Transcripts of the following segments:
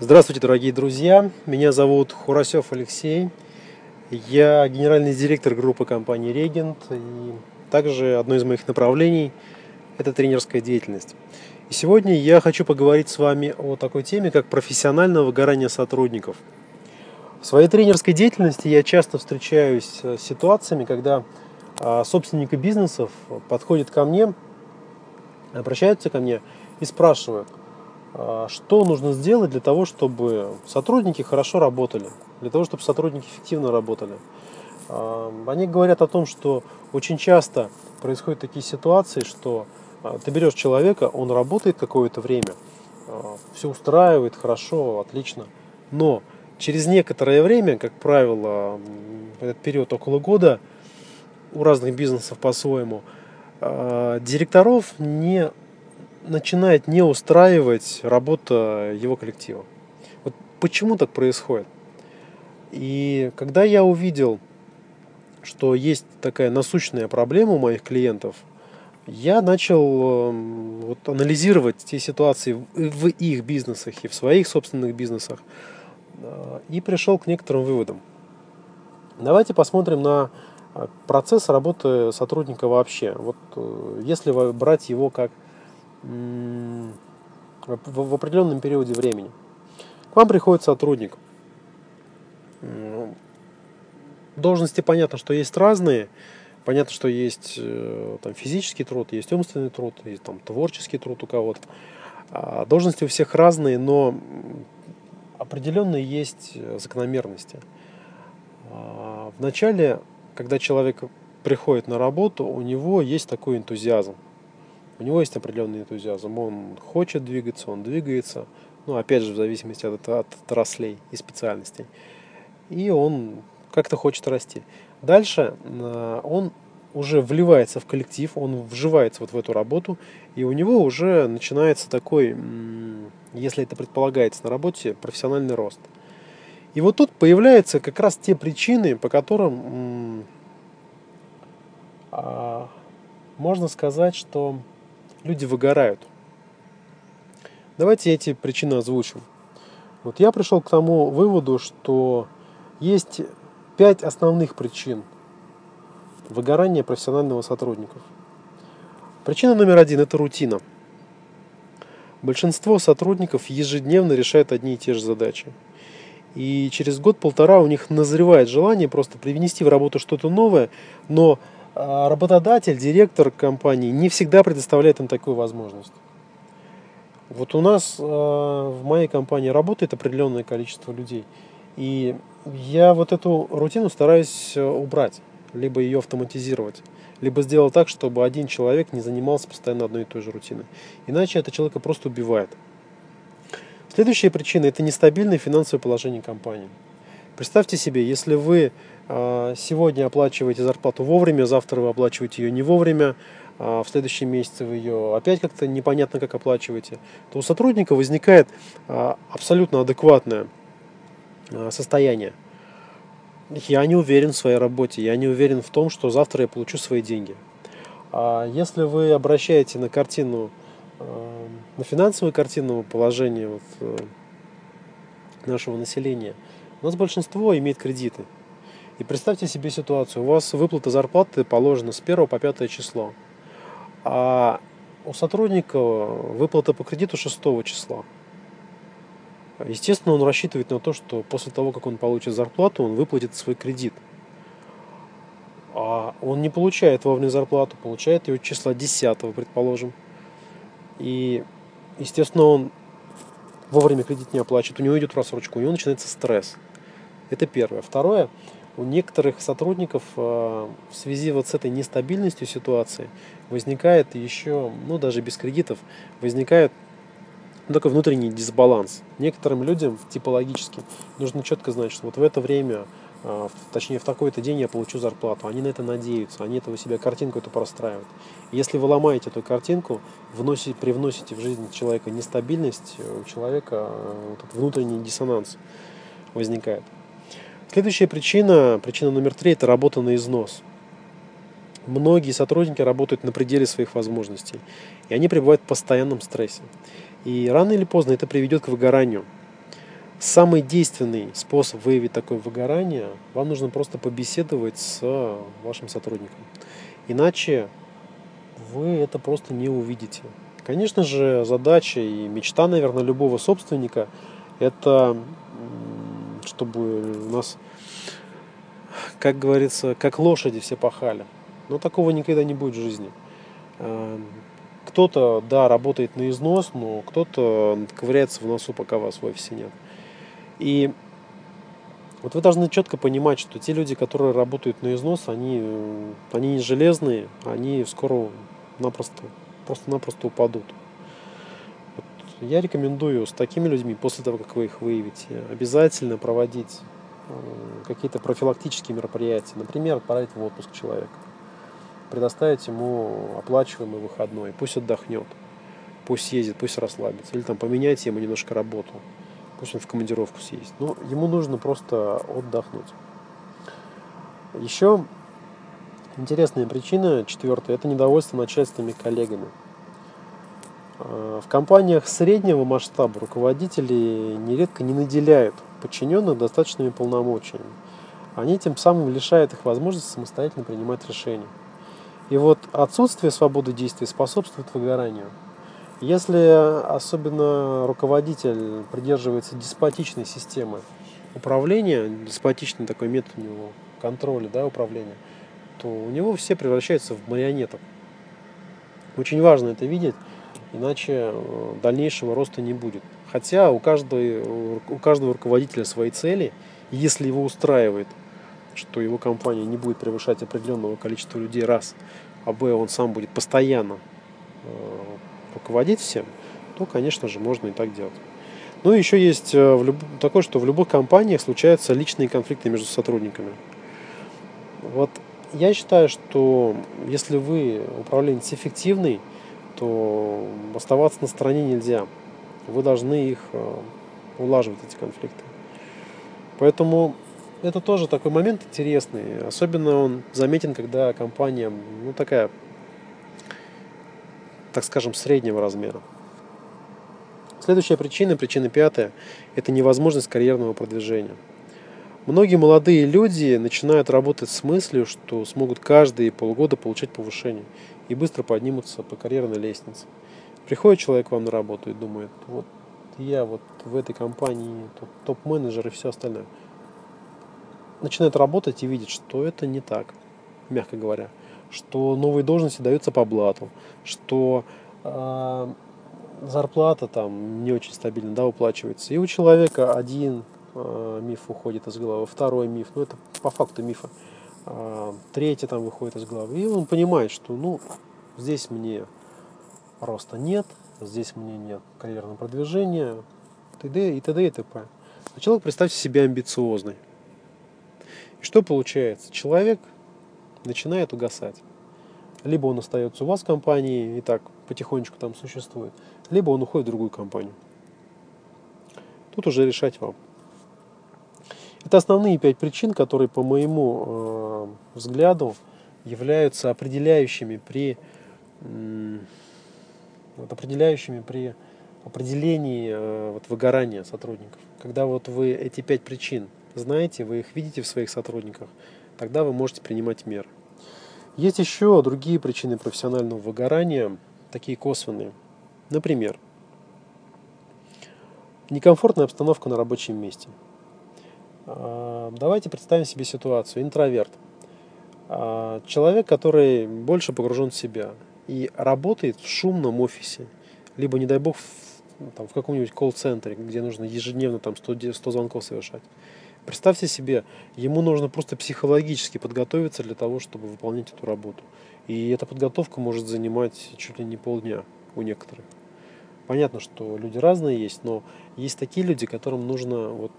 Здравствуйте, дорогие друзья. Меня зовут Хурасев Алексей. Я генеральный директор группы компании «Регент». И также одно из моих направлений – это тренерская деятельность. И сегодня я хочу поговорить с вами о такой теме, как профессиональное выгорание сотрудников. В своей тренерской деятельности я часто встречаюсь с ситуациями, когда а, собственники бизнесов подходят ко мне, обращаются ко мне и спрашивают – что нужно сделать для того, чтобы сотрудники хорошо работали, для того, чтобы сотрудники эффективно работали. А, они говорят о том, что очень часто происходят такие ситуации, что а, ты берешь человека, он работает какое-то время, все устраивает хорошо, отлично, но через некоторое время, как правило, этот период около года, у разных бизнесов по-своему, директоров не начинает не устраивать работа его коллектива. Вот почему так происходит? И когда я увидел, что есть такая насущная проблема у моих клиентов, я начал эм, вот, анализировать те ситуации в их бизнесах и в своих собственных бизнесах э, и пришел к некоторым выводам. Давайте посмотрим на э, процесс работы сотрудника вообще. Вот э, если брать его как в определенном периоде времени. К вам приходит сотрудник. Должности понятно, что есть разные. Понятно, что есть э, там, физический труд, есть умственный труд, есть там, творческий труд у кого-то. А должности у всех разные, но определенные есть закономерности. А, Вначале, когда человек приходит на работу, у него есть такой энтузиазм. У него есть определенный энтузиазм, он хочет двигаться, он двигается, ну, опять же, в зависимости от, от отраслей и специальностей. И он как-то хочет расти. Дальше э, он уже вливается в коллектив, он вживается вот в эту работу, и у него уже начинается такой, если это предполагается на работе, профессиональный рост. И вот тут появляются как раз те причины, по которым а, можно сказать, что люди выгорают. Давайте эти причины озвучим. Вот я пришел к тому выводу, что есть пять основных причин выгорания профессионального сотрудников. Причина номер один – это рутина. Большинство сотрудников ежедневно решают одни и те же задачи. И через год-полтора у них назревает желание просто привнести в работу что-то новое, но работодатель, директор компании не всегда предоставляет им такую возможность. Вот у нас э, в моей компании работает определенное количество людей. И я вот эту рутину стараюсь э, убрать, либо ее автоматизировать, либо сделать так, чтобы один человек не занимался постоянно одной и той же рутиной. Иначе это человека просто убивает. Следующая причина – это нестабильное финансовое положение компании. Представьте себе, если вы а, сегодня оплачиваете зарплату вовремя, завтра вы оплачиваете ее не вовремя, а в следующем месяце вы ее опять как-то непонятно как оплачиваете, то у сотрудника возникает а, абсолютно адекватное состояние. Я не уверен в своей работе, я не уверен в том, что завтра я получу свои деньги. А если вы обращаете на картину, на финансовую картину положения вот э, нашего населения, у нас большинство имеет кредиты. И представьте себе ситуацию. У вас выплата зарплаты положена с 1 по 5 число. А у сотрудника выплата по кредиту 6 числа. Естественно, он рассчитывает на то, что после того, как он получит зарплату, он выплатит свой кредит. А он не получает вовремя зарплату, получает ее числа 10, предположим. И, естественно, он вовремя кредит не оплачивает, у него идет рассрочка, у него начинается стресс. Это первое. Второе, у некоторых сотрудников э, в связи вот с этой нестабильностью ситуации возникает еще, ну даже без кредитов, возникает только внутренний дисбаланс. Некоторым людям типологически нужно четко знать, что вот в это время, э, точнее в такой-то день я получу зарплату. Они на это надеются, они этого себя картинку эту простраивают. если вы ломаете эту картинку, вносите, привносите в жизнь человека нестабильность, у человека э, вот внутренний диссонанс возникает. Следующая причина, причина номер три, это работа на износ. Многие сотрудники работают на пределе своих возможностей, и они пребывают в постоянном стрессе. И рано или поздно это приведет к выгоранию. Самый действенный способ выявить такое выгорание, вам нужно просто побеседовать с вашим сотрудником. Иначе вы это просто не увидите. Конечно же, задача и мечта, наверное, любого собственника – это чтобы у нас, как говорится, как лошади все пахали. Но такого никогда не будет в жизни. Эм, кто-то, да, работает на износ, но кто-то ковыряется в носу, пока вас в офисе нет. И вот вы должны четко понимать, что те люди, которые работают на износ, они, они не железные, они скоро напросто, просто-напросто упадут. Я рекомендую с такими людьми, после того, как вы их выявите, обязательно проводить э, какие-то профилактические мероприятия. Например, отправить в отпуск человека. Предоставить ему оплачиваемый выходной. Пусть отдохнет. Пусть съездит, пусть расслабится. Или там поменяйте ему немножко работу пусть он в командировку съездит. Но ну, ему нужно просто отдохнуть. Еще интересная причина, четвертая, это недовольство начальствами коллегами. А, в компаниях среднего масштаба руководители нередко не наделяют подчиненных достаточными полномочиями. Они тем самым лишают их возможности самостоятельно принимать решения. И вот отсутствие свободы действий способствует выгоранию – если особенно руководитель придерживается деспотичной системы управления, деспотичный такой метод у него контроля, да, управления, то у него все превращаются в марионеток. Очень важно это видеть, иначе э, дальнейшего роста не будет. Хотя у каждого, у каждого руководителя свои цели, и если его устраивает, что его компания не будет превышать определенного количества людей раз, а б, он сам будет постоянно э, руководить всем, то, конечно же, можно и так делать. Ну и еще есть э, в люб... такое, что в любых компаниях случаются личные конфликты между сотрудниками. Вот я считаю, что если вы управленец эффективный, то оставаться на стороне нельзя. Вы должны их э, улаживать, эти конфликты. Поэтому это тоже такой момент интересный. Особенно он заметен, когда компания ну, такая так скажем, среднего размера. Следующая причина, причина пятая, это невозможность карьерного продвижения. Многие молодые люди начинают работать с мыслью, что смогут каждые полгода получать повышение и быстро поднимутся по карьерной лестнице. Приходит человек к вам на работу и думает, вот я вот в этой компании топ-менеджер и все остальное. Начинает работать и видит, что это не так, мягко говоря что новые должности даются по блату, что э, зарплата там не очень стабильно да, уплачивается. И у человека один э, миф уходит из головы, второй миф, ну это по факту мифа, третий там выходит из головы. И он понимает, что ну здесь мне роста нет, здесь мне нет карьерного продвижения, т.д. и т.д. и т.п. А человек, представьте себе, амбициозный. И что получается? Человек начинает угасать. Либо он остается у вас в компании и так потихонечку там существует, либо он уходит в другую компанию. Тут уже решать вам. Это основные пять причин, которые, по моему э, взгляду, являются определяющими при, э, вот, определяющими при определении э, вот, выгорания сотрудников. Когда вот вы эти пять причин знаете, вы их видите в своих сотрудниках, тогда вы можете принимать меры. Есть еще другие причины профессионального выгорания, такие косвенные. Например, некомфортная обстановка на рабочем месте. А, давайте представим себе ситуацию. Интроверт. А, человек, который больше погружен в себя и работает в шумном офисе. Либо, не дай бог, в, там, в каком-нибудь колл-центре, где нужно ежедневно там, 100, 100 звонков совершать. Представьте себе, ему нужно просто психологически подготовиться для того, чтобы выполнять эту работу. И эта подготовка может занимать чуть ли не полдня у некоторых. Понятно, что люди разные есть, но есть такие люди, которым нужно вот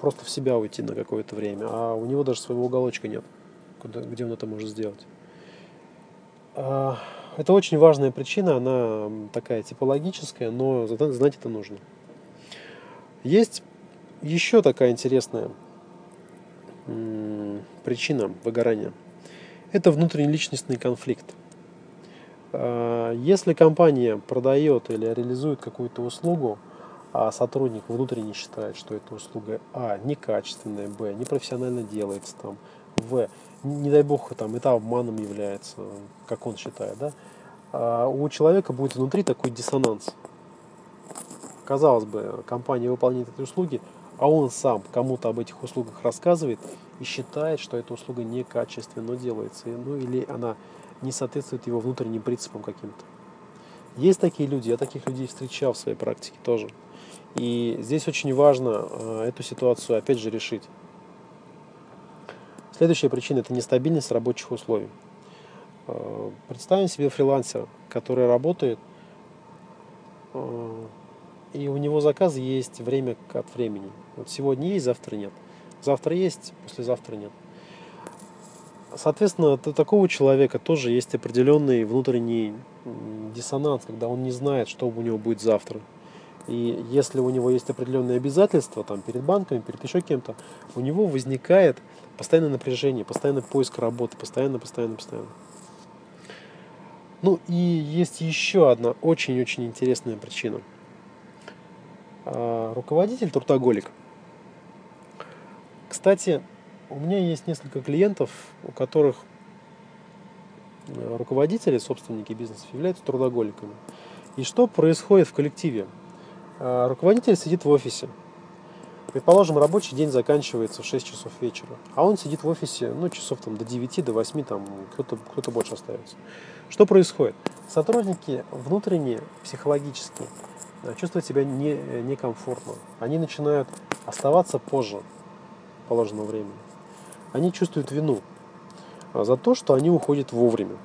просто в себя уйти на какое-то время, а у него даже своего уголочка нет, куда, где он это может сделать. А, это очень важная причина, она такая типологическая, но знать это нужно. Есть еще такая интересная причина выгорания – это внутренний личностный конфликт. А, если компания продает или реализует какую-то услугу, а сотрудник внутренне считает, что эта услуга А некачественная, Б непрофессионально делается, там, В не дай бог там это обманом является, как он считает, да, а у человека будет внутри такой диссонанс. Казалось бы, компания выполняет эти услуги, а он сам кому-то об этих услугах рассказывает и считает, что эта услуга некачественно делается, ну или она не соответствует его внутренним принципам каким-то. Есть такие люди, я таких людей встречал в своей практике тоже. И здесь очень важно э, эту ситуацию опять же решить. Следующая причина – это нестабильность рабочих условий. Э, представим себе фрилансера, который работает, э, и у него заказ есть время от времени. Вот сегодня есть, завтра нет. Завтра есть, послезавтра нет. Соответственно, у такого человека тоже есть определенный внутренний диссонанс, когда он не знает, что у него будет завтра. И если у него есть определенные обязательства там, перед банками, перед еще кем-то, у него возникает постоянное напряжение, постоянный поиск работы, постоянно, постоянно, постоянно. Ну и есть еще одна очень-очень интересная причина. А, руководитель трудоголик. Кстати, у меня есть несколько клиентов, у которых э, руководители, собственники бизнеса являются трудоголиками. И что происходит в коллективе? А, руководитель сидит в офисе. Предположим, рабочий день заканчивается в 6 часов вечера, а он сидит в офисе, ну, часов там до 9, до 8, там кто-то кто, -то, больше остается. Что происходит? Сотрудники внутренне, психологически э, чувствуют себя не, э, некомфортно. Они начинают оставаться позже положенного времени. Они чувствуют вину а, за то, что они уходят вовремя.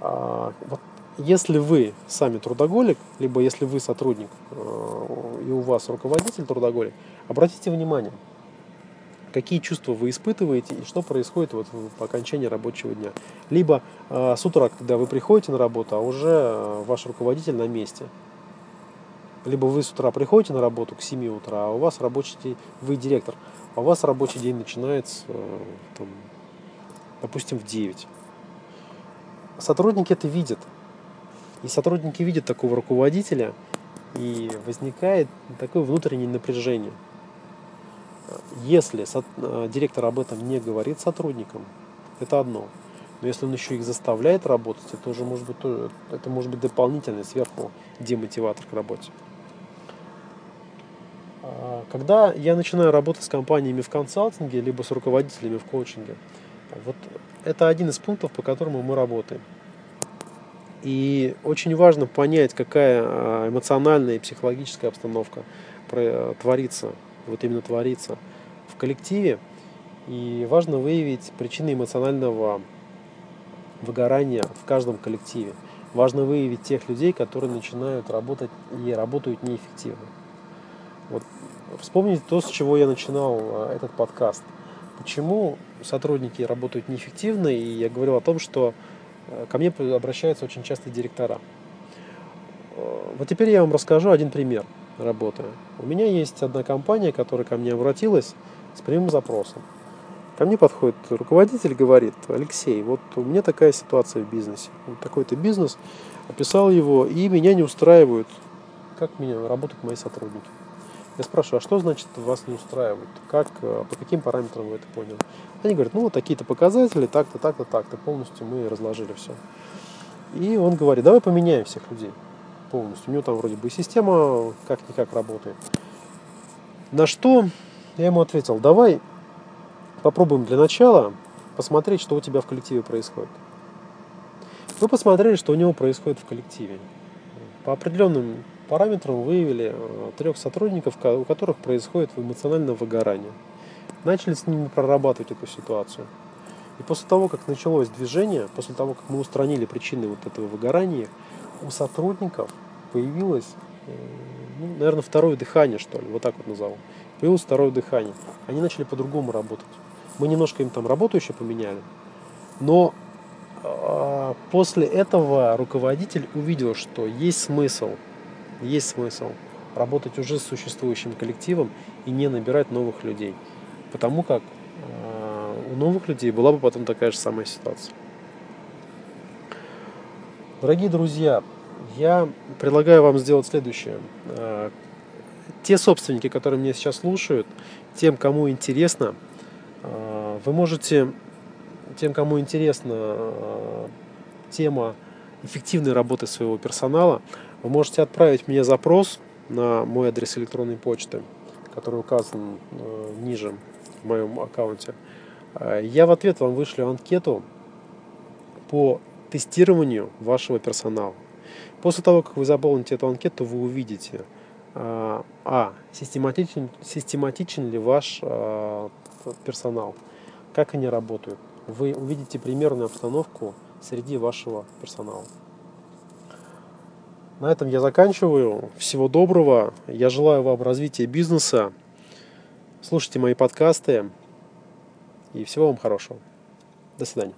А, вот если вы сами трудоголик, либо если вы сотрудник э, и у вас руководитель трудоголик, обратите внимание, какие чувства вы испытываете и что происходит вот по окончании рабочего дня. Либо э, с утра, когда вы приходите на работу, а уже э, ваш руководитель на месте. Либо вы с утра приходите на работу к 7 утра, а у вас рабочий день, вы директор, а у вас рабочий день начинается, там, допустим, в 9. Сотрудники это видят, и сотрудники видят такого руководителя, и возникает такое внутреннее напряжение. Если э, директор об этом не говорит сотрудникам, это одно. Но если он еще их заставляет работать, это уже может быть, это может быть дополнительный сверху демотиватор к работе. А, когда я начинаю работать с компаниями в консалтинге, либо с руководителями в коучинге, вот это один из пунктов, по которому мы работаем. И очень важно понять, какая а, эмоциональная и психологическая обстановка творится, вот именно творится в коллективе. И важно выявить причины эмоционального выгорания в каждом коллективе. Важно выявить тех людей, которые начинают работать и работают неэффективно. Вот вспомните то, с чего я начинал а, этот подкаст. Почему сотрудники работают неэффективно, и я говорил о том, что Э, ко мне обращаются очень часто директора. Э, вот теперь я вам расскажу один пример работы. У меня есть одна компания, которая ко мне обратилась с прямым запросом. Ко мне подходит руководитель, говорит, Алексей, вот у меня такая ситуация в бизнесе. Вот такой-то бизнес, описал его, и меня не устраивают, как меня работают мои сотрудники. Я спрашиваю, а что значит вас не устраивает? Как, э, по каким параметрам вы это поняли? Они говорят, ну вот такие-то показатели, так-то, так-то, так-то. Полностью мы разложили все. И он говорит, давай поменяем всех людей полностью. У него там вроде бы система как-никак работает. На что я ему ответил, давай попробуем для начала посмотреть, что у тебя в коллективе происходит. Мы посмотрели, что у него происходит в коллективе. По определенным параметрам выявили э, трех сотрудников, у которых происходит эмоциональное выгорание начали с ними прорабатывать эту ситуацию. И после того, как началось движение, после того, как мы устранили причины вот этого выгорания, у сотрудников появилось, э, ну, наверное, второе дыхание, что ли, вот так вот назову. Появилось второе дыхание. Они начали по-другому работать. Мы немножко им там работу еще поменяли, но э, после этого руководитель увидел, что есть смысл, есть смысл работать уже с существующим коллективом и не набирать новых людей. Потому как э, у новых людей была бы потом такая же самая ситуация. Дорогие друзья, я предлагаю вам сделать следующее. Э, те собственники, которые меня сейчас слушают, тем, кому интересно, э, вы можете, тем, кому интересна тема эффективной работы своего персонала, вы можете отправить мне запрос на мой адрес электронной почты, который указан ниже в моем аккаунте. Я в ответ вам вышлю анкету по тестированию вашего персонала. После того, как вы заполните эту анкету, вы увидите, а, а систематичен, систематичен ли ваш персонал, как они работают. Вы увидите примерную обстановку среди вашего персонала. На этом я заканчиваю. Всего доброго. Я желаю вам развития бизнеса. Слушайте мои подкасты. И всего вам хорошего. До свидания.